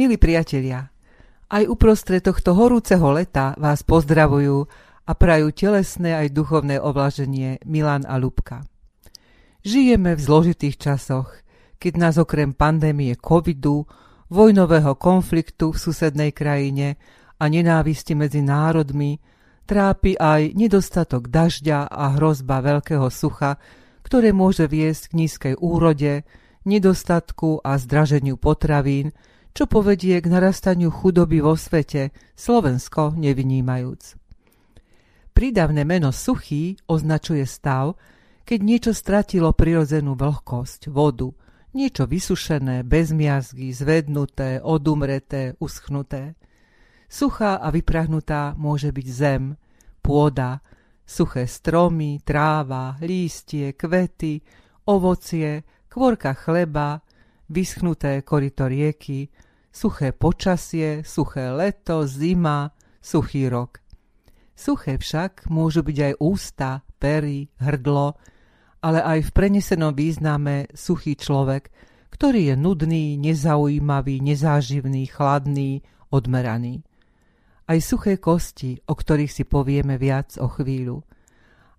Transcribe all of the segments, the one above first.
Milí priatelia, aj uprostred tohto horúceho leta vás pozdravujú a prajú telesné aj duchovné ovlaženie Milan a Lubka. Žijeme v zložitých časoch, keď nás okrem pandémie covidu, vojnového konfliktu v susednej krajine a nenávisti medzi národmi trápi aj nedostatok dažďa a hrozba veľkého sucha, ktoré môže viesť k nízkej úrode, nedostatku a zdraženiu potravín, čo povedie k narastaniu chudoby vo svete, Slovensko nevynímajúc. Prídavné meno suchý označuje stav, keď niečo stratilo prirodzenú vlhkosť, vodu, niečo vysušené, bez miazgy, zvednuté, odumreté, uschnuté. Suchá a vyprahnutá môže byť zem, pôda, suché stromy, tráva, lístie, kvety, ovocie, kvorka chleba, vyschnuté korito rieky, suché počasie, suché leto, zima, suchý rok. Suché však môžu byť aj ústa, pery, hrdlo, ale aj v prenesenom význame suchý človek, ktorý je nudný, nezaujímavý, nezáživný, chladný, odmeraný. Aj suché kosti, o ktorých si povieme viac o chvíľu.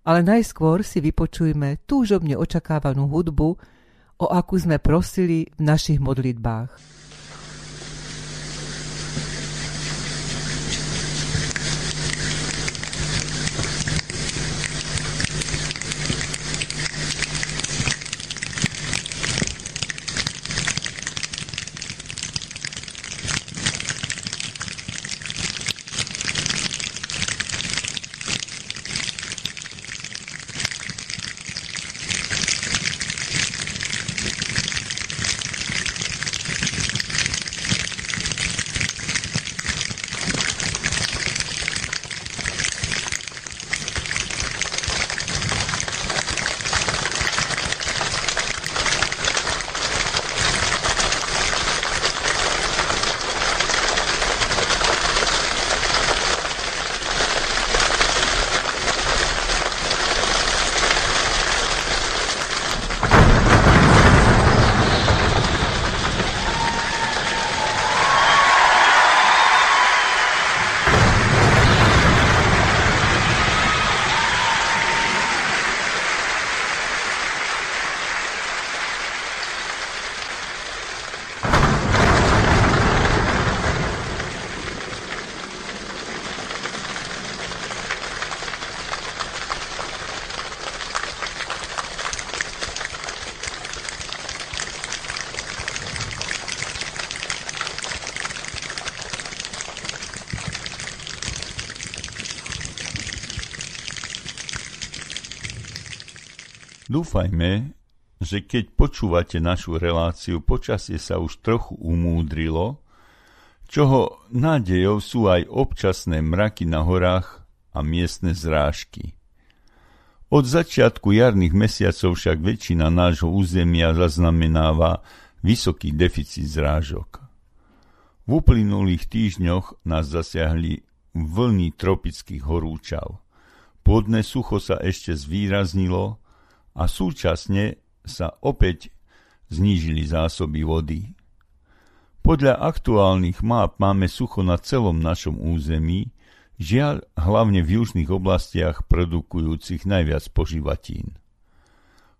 Ale najskôr si vypočujme túžobne očakávanú hudbu, o akú sme prosili v našich modlitbách. Dúfajme, že keď počúvate našu reláciu, počasie sa už trochu umúdrilo, čoho nádejou sú aj občasné mraky na horách a miestne zrážky. Od začiatku jarných mesiacov však väčšina nášho územia zaznamenáva vysoký deficit zrážok. V uplynulých týždňoch nás zasiahli vlny tropických horúčav. Podne sucho sa ešte zvýraznilo a súčasne sa opäť znížili zásoby vody. Podľa aktuálnych map máme sucho na celom našom území, žiaľ hlavne v južných oblastiach produkujúcich najviac poživatín.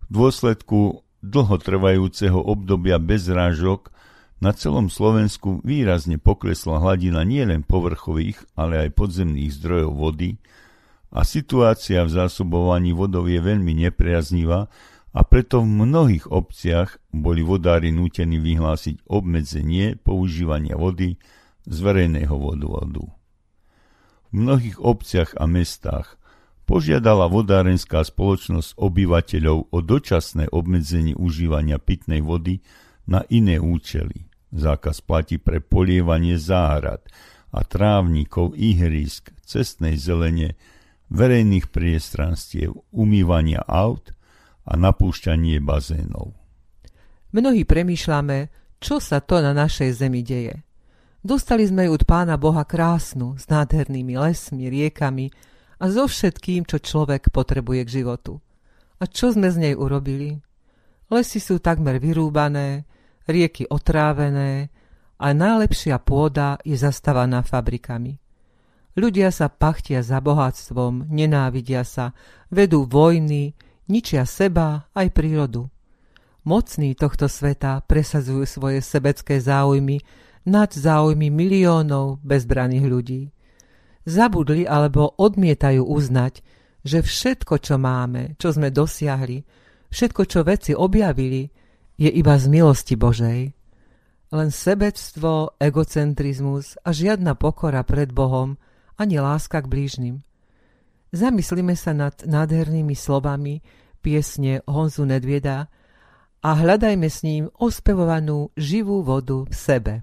V dôsledku dlhotrvajúceho obdobia bez rážok na celom Slovensku výrazne poklesla hladina nielen povrchových, ale aj podzemných zdrojov vody, a situácia v zásobovaní vodou je veľmi nepriaznivá a preto v mnohých obciach boli vodári nútení vyhlásiť obmedzenie používania vody z verejného vodovodu. V mnohých obciach a mestách požiadala vodárenská spoločnosť obyvateľov o dočasné obmedzenie užívania pitnej vody na iné účely. Zákaz platí pre polievanie záhrad a trávnikov, ihrisk, cestnej zelene, verejných priestranstiev, umývania aut a napúšťanie bazénov. Mnohí premýšľame, čo sa to na našej zemi deje. Dostali sme ju od pána Boha krásnu, s nádhernými lesmi, riekami a so všetkým, čo človek potrebuje k životu. A čo sme z nej urobili? Lesy sú takmer vyrúbané, rieky otrávené a najlepšia pôda je zastávaná fabrikami. Ľudia sa pachtia za bohatstvom, nenávidia sa, vedú vojny, ničia seba aj prírodu. Mocní tohto sveta presadzujú svoje sebecké záujmy nad záujmy miliónov bezbraných ľudí. Zabudli alebo odmietajú uznať, že všetko, čo máme, čo sme dosiahli, všetko, čo veci objavili, je iba z milosti Božej. Len sebectvo, egocentrizmus a žiadna pokora pred Bohom, ani láska k blížnym. Zamyslíme sa nad nádhernými slovami piesne Honzu Nedvieda a hľadajme s ním ospevovanú živú vodu v sebe.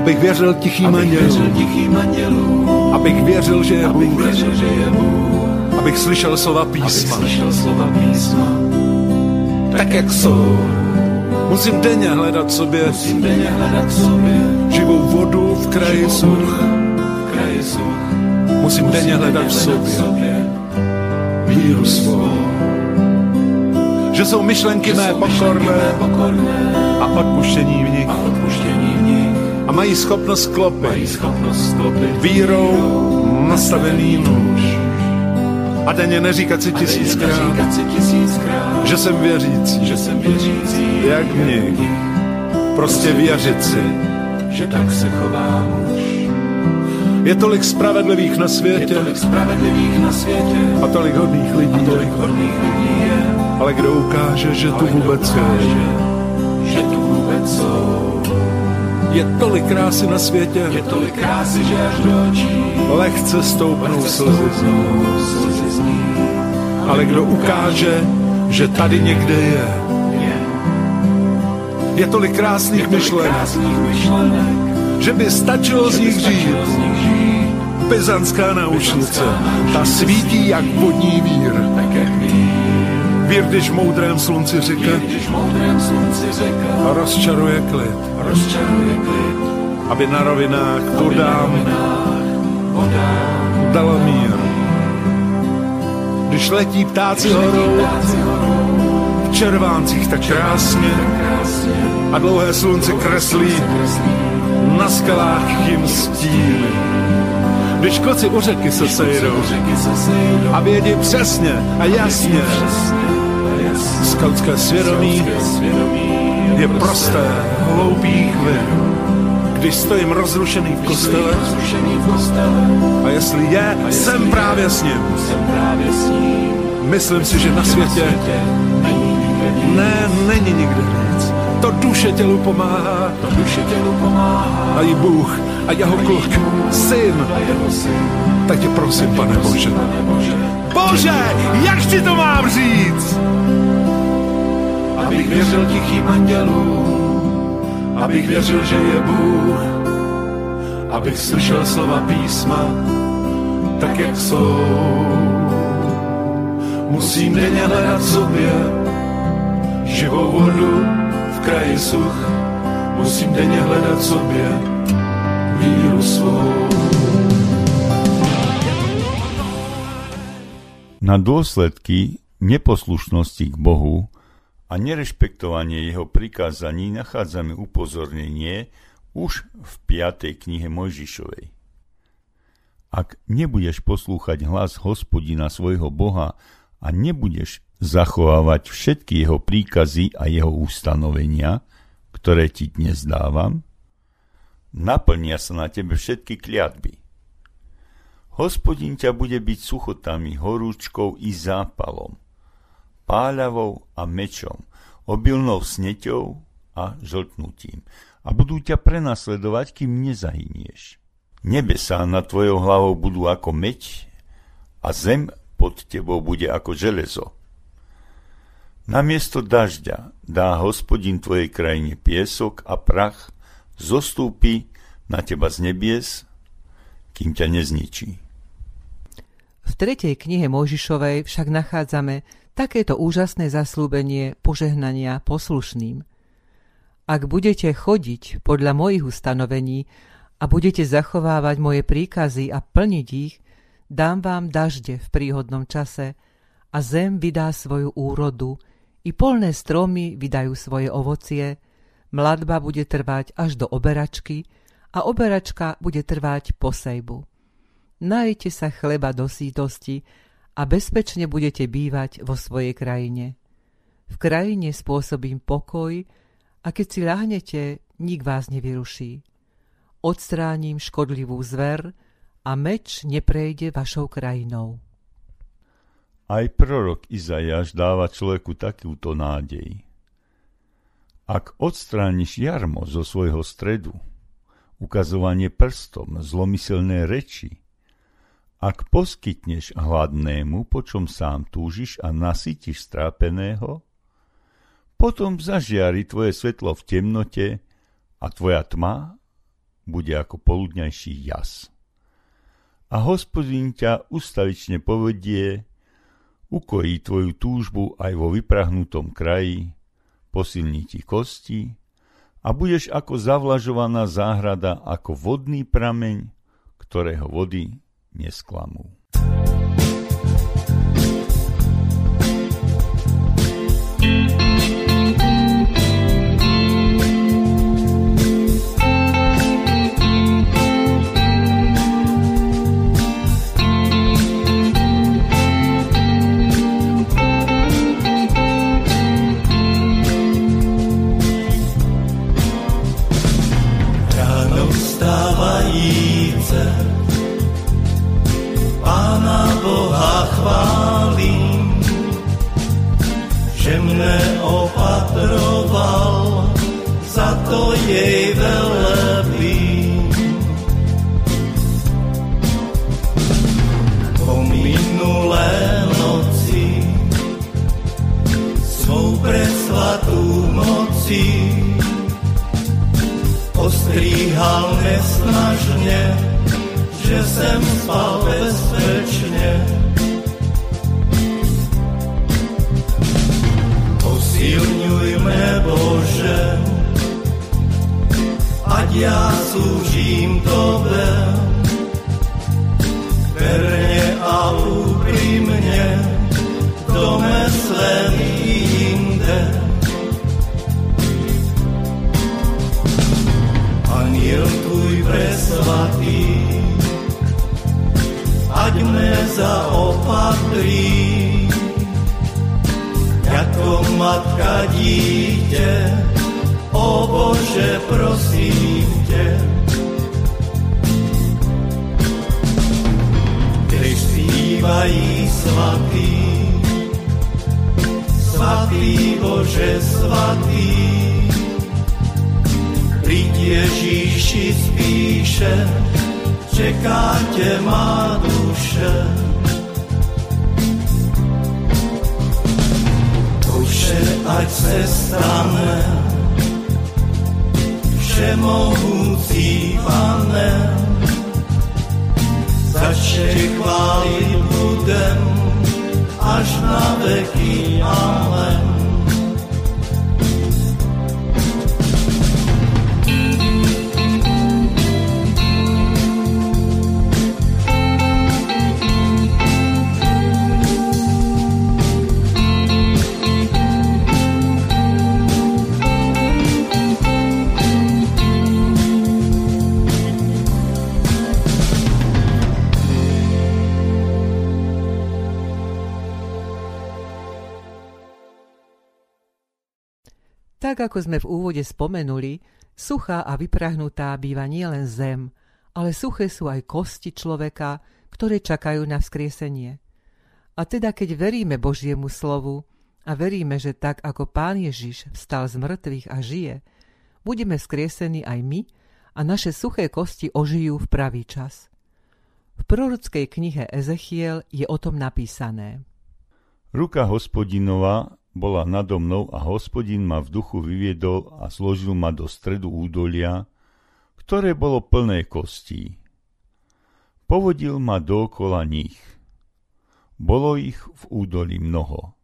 Abych věřil tichým andělům, abych věřil, že je Bůh, abych slyšel slova písma, tak jak jsou. Musím denně hledat sobě, živou vodu v kraji such. Musím denně hledat v sobě víru svou. Že jsou myšlenky mé pokorné a odpuštění v nich. a mají schopnost klopit, vírou nastavený nůž. A denně neříkat si tisíckrát, že jsem věřící, že jsem věřící, jak mě. Prostě věřit si, že tak se chová muž. Je tolik spravedlivých na světě, je tolik spravedlivých na světě a tolik hodných lidí, a tolik hodných lidí je. Ale kdo ukáže, že tu vůbec je, že tu vůbec. Je tolik krásy na světě, je tolik krásy, že až do očí lehce stoupnou slzy. Ale kdo ukáže, že tady někde je, je tolik krásných myšlenek, že by stačilo z nich žít. Pezanská náušnice, ta svítí jak vodní vír. Vír, když v moudrém slunci řeka rozčaruje klid, aby na rovinách vodám dala mír. Když letí ptáci horou, v červáncích tak krásně a dlouhé slunce kreslí na skalách jim stíny. Když koci u řeky se sejdou a vědí přesně a jasně, skautské svědomí je prosté, hloupý chvil. Když stojím rozrušený v kostele a jestli je, jsem právě s ním. Myslím si, že na světě ne, není nikde víc. To duše tělu pomáhá, to duše tělu pomáhá. A i Bůh a jeho kluk, syn. Tak tě prosím, pane Bože. Bože, jak ti to mám říct? Věřil tichým andělům, abych věřil, že je Bůh, abych slyšel slova písma, tak jak jsou. Musím denně hledat sobě živou vodu v kraji such. Musím denně hledat sobě víru svou. Na dôsledky neposlušnosti k Bohu a nerešpektovanie jeho prikázaní nachádzame upozornenie už v 5. knihe Mojžišovej. Ak nebudeš poslúchať hlas hospodina svojho Boha a nebudeš zachovávať všetky jeho príkazy a jeho ustanovenia, ktoré ti dnes dávam, naplnia sa na tebe všetky kliatby. Hospodin ťa bude byť suchotami, horúčkou i zápalom, páľavou a mečom, obilnou sneťou a žltnutím a budú ťa prenasledovať, kým nezahynieš. Nebesá nad tvojou hlavou budú ako meď a zem pod tebou bude ako železo. Namiesto dažďa dá hospodin tvojej krajine piesok a prach, zostúpi na teba z nebies, kým ťa nezničí. V tretej knihe Mojžišovej však nachádzame takéto úžasné zaslúbenie požehnania poslušným. Ak budete chodiť podľa mojich ustanovení a budete zachovávať moje príkazy a plniť ich, Dám vám dažde v príhodnom čase a zem vydá svoju úrodu, i polné stromy vydajú svoje ovocie, mladba bude trvať až do oberačky a oberačka bude trvať po sejbu. Najte sa chleba do sítosti a bezpečne budete bývať vo svojej krajine. V krajine spôsobím pokoj a keď si ľahnete, nik vás nevyruší. Odstránim škodlivú zver, a meč neprejde vašou krajinou. Aj prorok Izajaš dáva človeku takúto nádej. Ak odstrániš jarmo zo svojho stredu, ukazovanie prstom, zlomyselné reči, ak poskytneš hladnému, po čom sám túžiš a nasytiš strápeného, potom zažiari tvoje svetlo v temnote a tvoja tma bude ako poludňajší jas. A hospodín ťa ustavične povedie, ukojí tvoju túžbu aj vo vyprahnutom kraji, posilní ti kosti a budeš ako zavlažovaná záhrada, ako vodný prameň, ktorého vody nesklamú. očí. Ostríhal mě že jsem spal bezpečně. Posilňujme Bože, ať ja slúžim Tobe. Verne a úprimne, v dome svém jinde. aniel tvůj presvatý, ať mne zaopatrý, ako matka dítě, o Bože prosím tě. Když zpívají svatý, svatý Bože svatý, Príď Ježíši spíše, čeká tě má duše. To vše ať se stane, všemohúci pane, začne chválit budem, až na veky amen. Tak ako sme v úvode spomenuli, suchá a vyprahnutá býva nielen zem, ale suché sú aj kosti človeka, ktoré čakajú na vzkriesenie. A teda keď veríme Božiemu slovu a veríme, že tak ako Pán Ježiš vstal z mŕtvych a žije, budeme vzkriesení aj my a naše suché kosti ožijú v pravý čas. V prorockej knihe Ezechiel je o tom napísané. Ruka hospodinova bola nado mnou a hospodin ma v duchu vyviedol a zložil ma do stredu údolia, ktoré bolo plné kostí. Povodil ma dookola nich. Bolo ich v údolí mnoho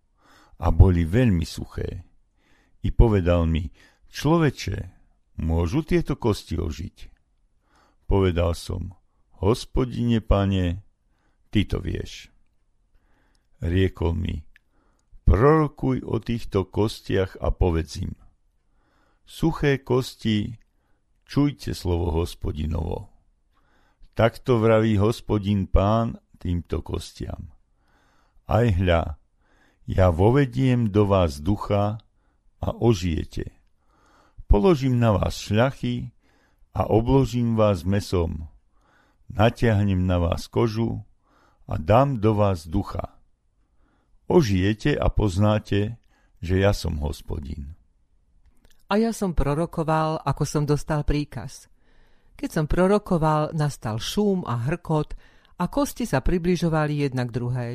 a boli veľmi suché. I povedal mi, človeče, môžu tieto kosti ožiť? Povedal som, hospodine pane, ty to vieš. Riekol mi, prorokuj o týchto kostiach a povedz im. Suché kosti, čujte slovo hospodinovo. Takto vraví hospodin pán týmto kostiam. Aj hľa, ja vovediem do vás ducha a ožijete. Položím na vás šľachy a obložím vás mesom. Natiahnem na vás kožu a dám do vás ducha. Ožijete a poznáte, že ja som hospodin. A ja som prorokoval, ako som dostal príkaz. Keď som prorokoval, nastal šum a hrkot a kosti sa približovali jedna k druhej.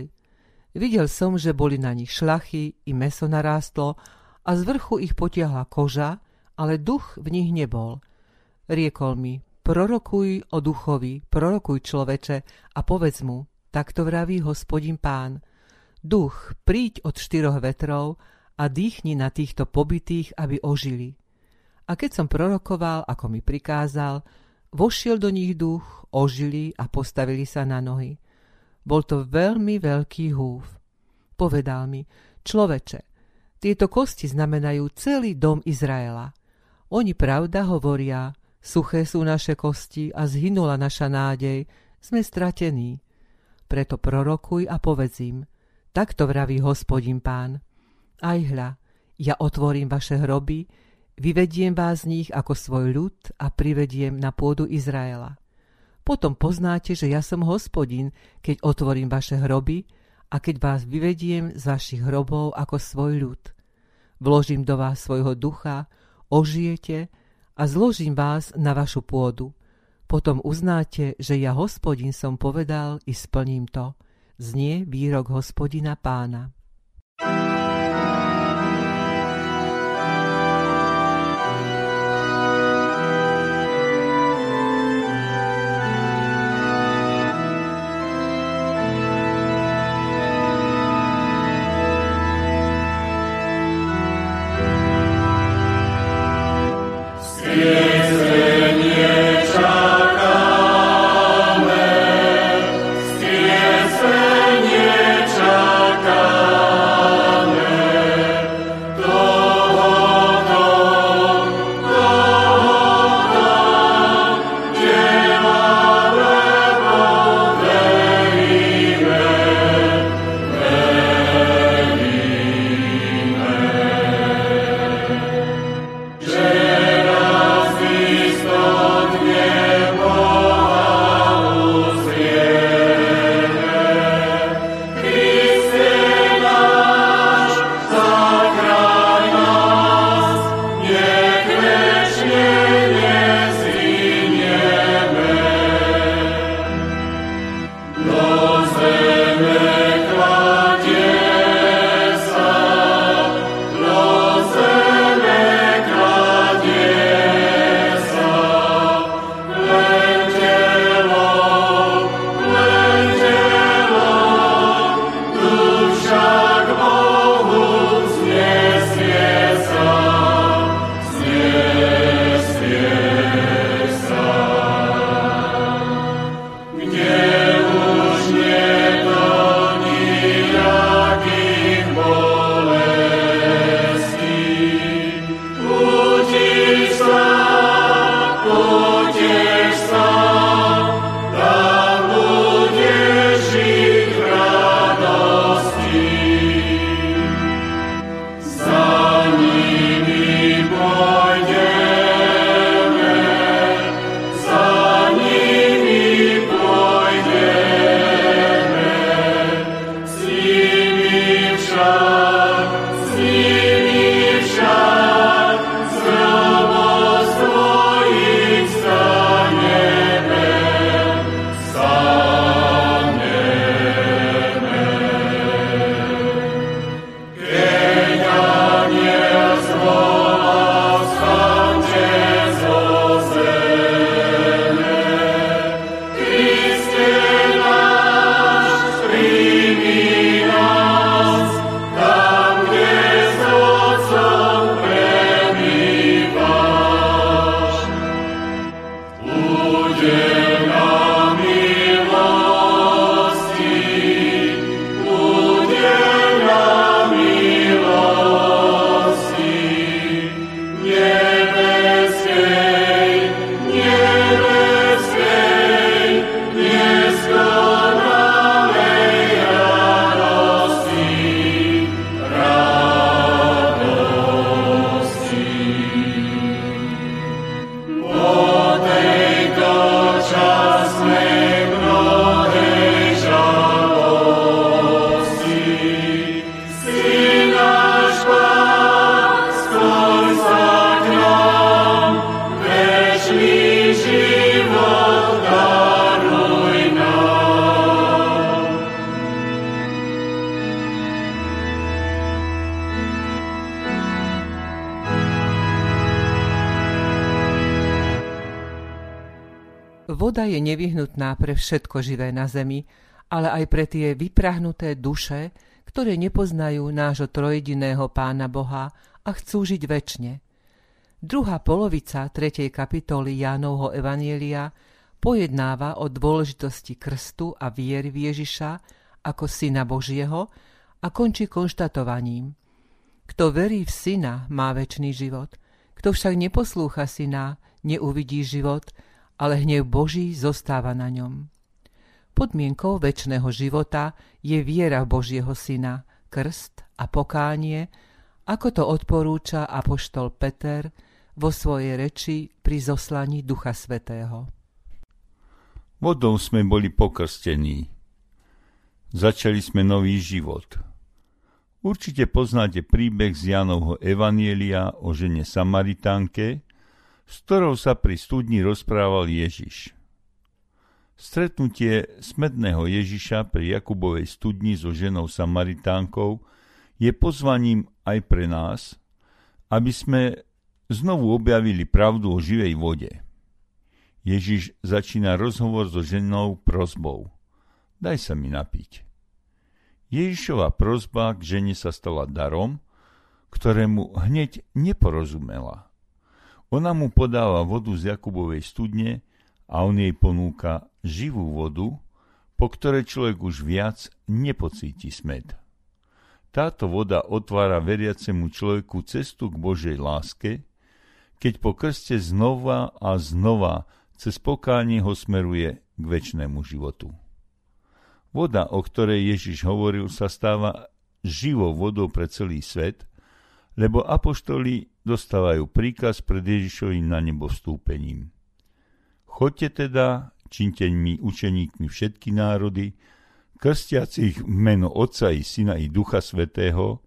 Videl som, že boli na nich šlachy i meso narástlo a z vrchu ich potiahla koža, ale duch v nich nebol. Riekol mi, prorokuj o duchovi, prorokuj človeče a povedz mu, takto vraví hospodin pán. Duch, príď od štyroch vetrov a dýchni na týchto pobytých, aby ožili. A keď som prorokoval, ako mi prikázal, vošiel do nich duch, ožili a postavili sa na nohy. Bol to veľmi veľký húf. Povedal mi, človeče, tieto kosti znamenajú celý dom Izraela. Oni pravda hovoria, suché sú naše kosti a zhynula naša nádej, sme stratení. Preto prorokuj a povedz im, takto vraví hospodin pán. Aj hľa, ja otvorím vaše hroby, vyvediem vás z nich ako svoj ľud a privediem na pôdu Izraela. Potom poznáte, že ja som hospodin, keď otvorím vaše hroby a keď vás vyvediem z vašich hrobov ako svoj ľud. Vložím do vás svojho ducha, ožijete a zložím vás na vašu pôdu. Potom uznáte, že ja hospodin som povedal i splním to. Znie výrok hospodina pána. Voda je nevyhnutná pre všetko živé na zemi, ale aj pre tie vyprahnuté duše, ktoré nepoznajú nášho trojediného Pána Boha a chcú žiť väčšine. Druhá polovica tretej kapitoly Jánovho Evanielia pojednáva o dôležitosti krstu a viery v Ježiša ako Syna Božieho a končí konštatovaním. Kto verí v Syna, má väčší život. Kto však neposlúcha Syna, neuvidí život, ale hnev Boží zostáva na ňom. Podmienkou väčšného života je viera v Božieho Syna, krst a pokánie, ako to odporúča apoštol Peter vo svojej reči pri zoslaní Ducha Svetého. Vodou sme boli pokrstení. Začali sme nový život. Určite poznáte príbeh z Janovho Evanielia o žene Samaritánke, s ktorou sa pri studni rozprával Ježiš. Stretnutie smedného Ježiša pri Jakubovej studni so ženou Samaritánkou je pozvaním aj pre nás, aby sme znovu objavili pravdu o živej vode. Ježiš začína rozhovor so ženou prozbou. Daj sa mi napiť. Ježišova prozba k žene sa stala darom, ktorému hneď neporozumela. Ona mu podáva vodu z Jakubovej studne a on jej ponúka živú vodu, po ktorej človek už viac nepocíti smed. Táto voda otvára veriacemu človeku cestu k Božej láske, keď po krste znova a znova cez pokánie ho smeruje k väčšnému životu. Voda, o ktorej Ježiš hovoril, sa stáva živou vodou pre celý svet, lebo apoštoli dostávajú príkaz pred Ježišovým na nebo vstúpením. Choďte teda, činte mi učeníkmi všetky národy, krstiacich meno Otca i Syna i Ducha Svetého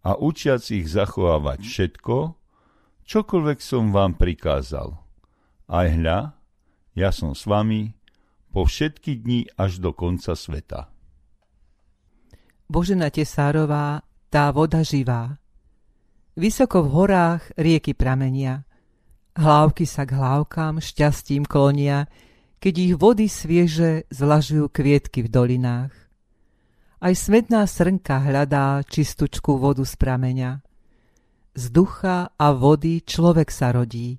a učiacich zachovávať všetko, čokoľvek som vám prikázal. Aj hľa, ja som s vami po všetky dni až do konca sveta. Božena Tesárová, tá voda živá, Vysoko v horách rieky pramenia. Hlávky sa k hlávkám šťastím klonia, keď ich vody svieže zlažujú kvietky v dolinách. Aj smetná srnka hľadá čistučku vodu z prameňa. Z ducha a vody človek sa rodí,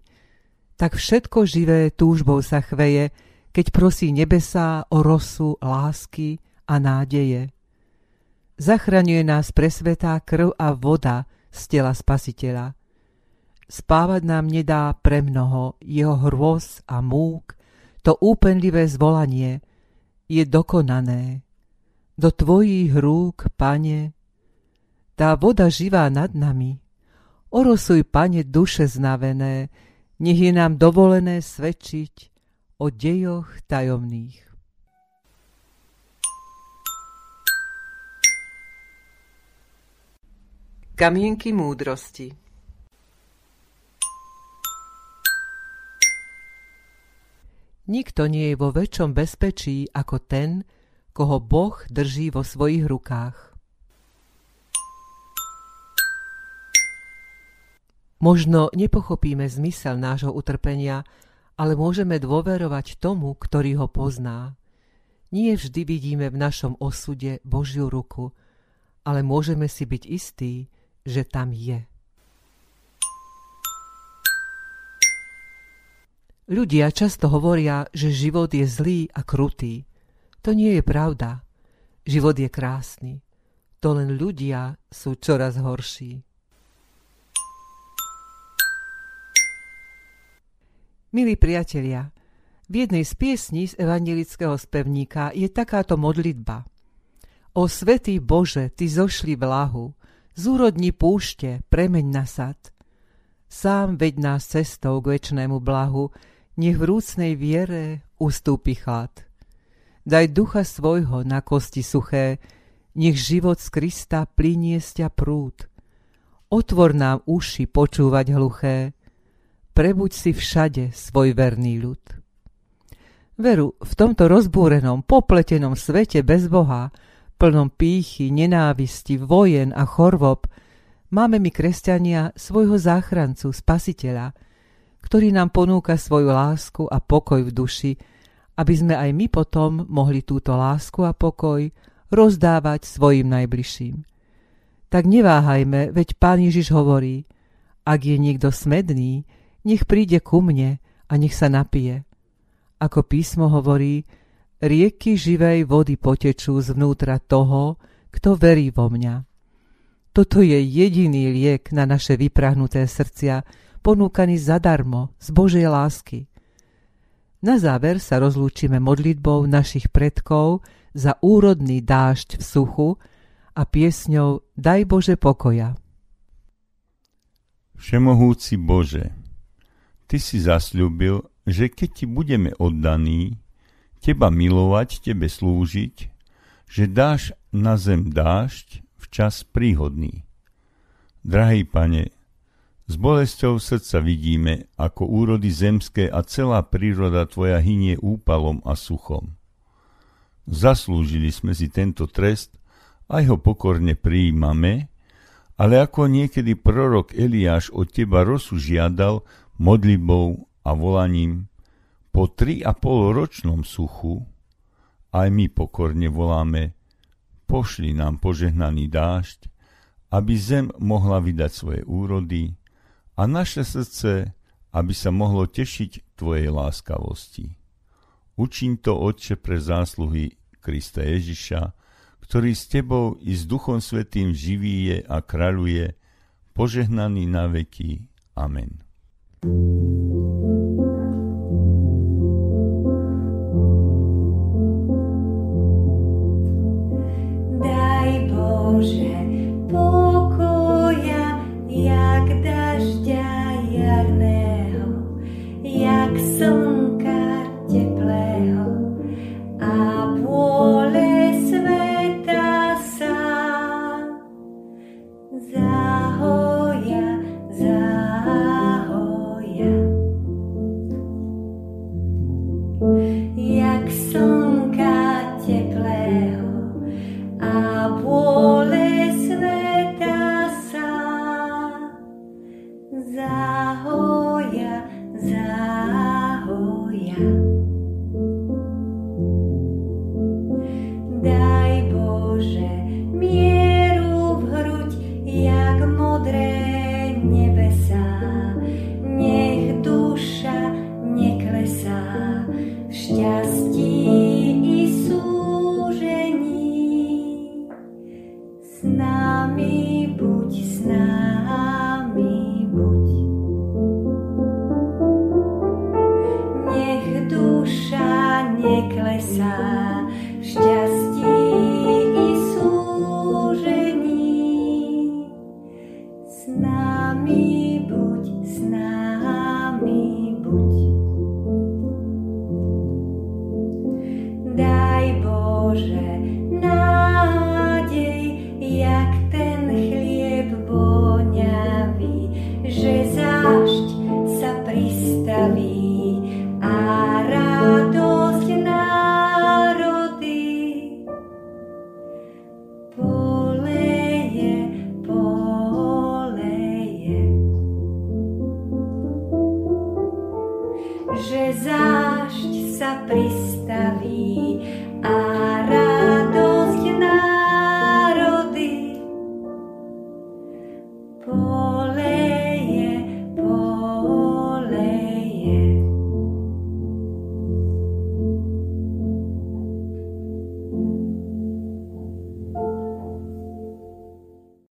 tak všetko živé túžbou sa chveje, keď prosí nebesá o rosu lásky a nádeje. Zachraňuje nás presvetá krv a voda, z tela spasiteľa. Spávať nám nedá premnoho jeho hrôz a múk, to úpenlivé zvolanie je dokonané. Do tvojich rúk, pane, tá voda živá nad nami. Orosuj, pane, duše znavené, nech je nám dovolené svedčiť o dejoch tajomných. Kamienky múdrosti Nikto nie je vo väčšom bezpečí ako ten, koho Boh drží vo svojich rukách. Možno nepochopíme zmysel nášho utrpenia, ale môžeme dôverovať tomu, ktorý ho pozná. Nie vždy vidíme v našom osude Božiu ruku, ale môžeme si byť istí, že tam je. Ľudia často hovoria, že život je zlý a krutý. To nie je pravda. Život je krásny. To len ľudia sú čoraz horší. Milí priatelia, v jednej z piesní z evangelického spevníka je takáto modlitba. O svetý Bože, Ty zošli vlahu, zúrodni púšte, premeň na sad. Sám veď nás cestou k väčšnému blahu, nech v rúcnej viere ustúpi chlad. Daj ducha svojho na kosti suché, nech život z Krista plinie sťa prúd. Otvor nám uši počúvať hluché, prebuď si všade svoj verný ľud. Veru, v tomto rozbúrenom, popletenom svete bez Boha, plnom pýchy, nenávisti, vojen a chorvob, máme my kresťania svojho záchrancu, spasiteľa, ktorý nám ponúka svoju lásku a pokoj v duši, aby sme aj my potom mohli túto lásku a pokoj rozdávať svojim najbližším. Tak neváhajme, veď Pán Ježiš hovorí, ak je niekto smedný, nech príde ku mne a nech sa napije. Ako písmo hovorí, rieky živej vody potečú zvnútra toho, kto verí vo mňa. Toto je jediný liek na naše vyprahnuté srdcia, ponúkaný zadarmo z Božej lásky. Na záver sa rozlúčime modlitbou našich predkov za úrodný dážď v suchu a piesňou Daj Bože pokoja. Všemohúci Bože, Ty si zasľúbil, že keď Ti budeme oddaní, Teba milovať, Tebe slúžiť, že dáš na zem dážď v čas príhodný. Drahý Pane, s bolesťou srdca vidíme, ako úrody zemské a celá príroda Tvoja hynie úpalom a suchom. Zaslúžili sme si tento trest, aj ho pokorne prijímame, ale ako niekedy prorok Eliáš od Teba rosu žiadal modlibou a volaním, po tri a pol ročnom suchu, aj my pokorne voláme, pošli nám požehnaný dážď, aby zem mohla vydať svoje úrody, a naše srdce, aby sa mohlo tešiť Tvojej láskavosti. Učiň to, Otče, pre zásluhy Krista Ježiša, ktorý s Tebou i s Duchom Svetým živí je a kráľuje, požehnaný na veky. Amen. Daj Jak slnka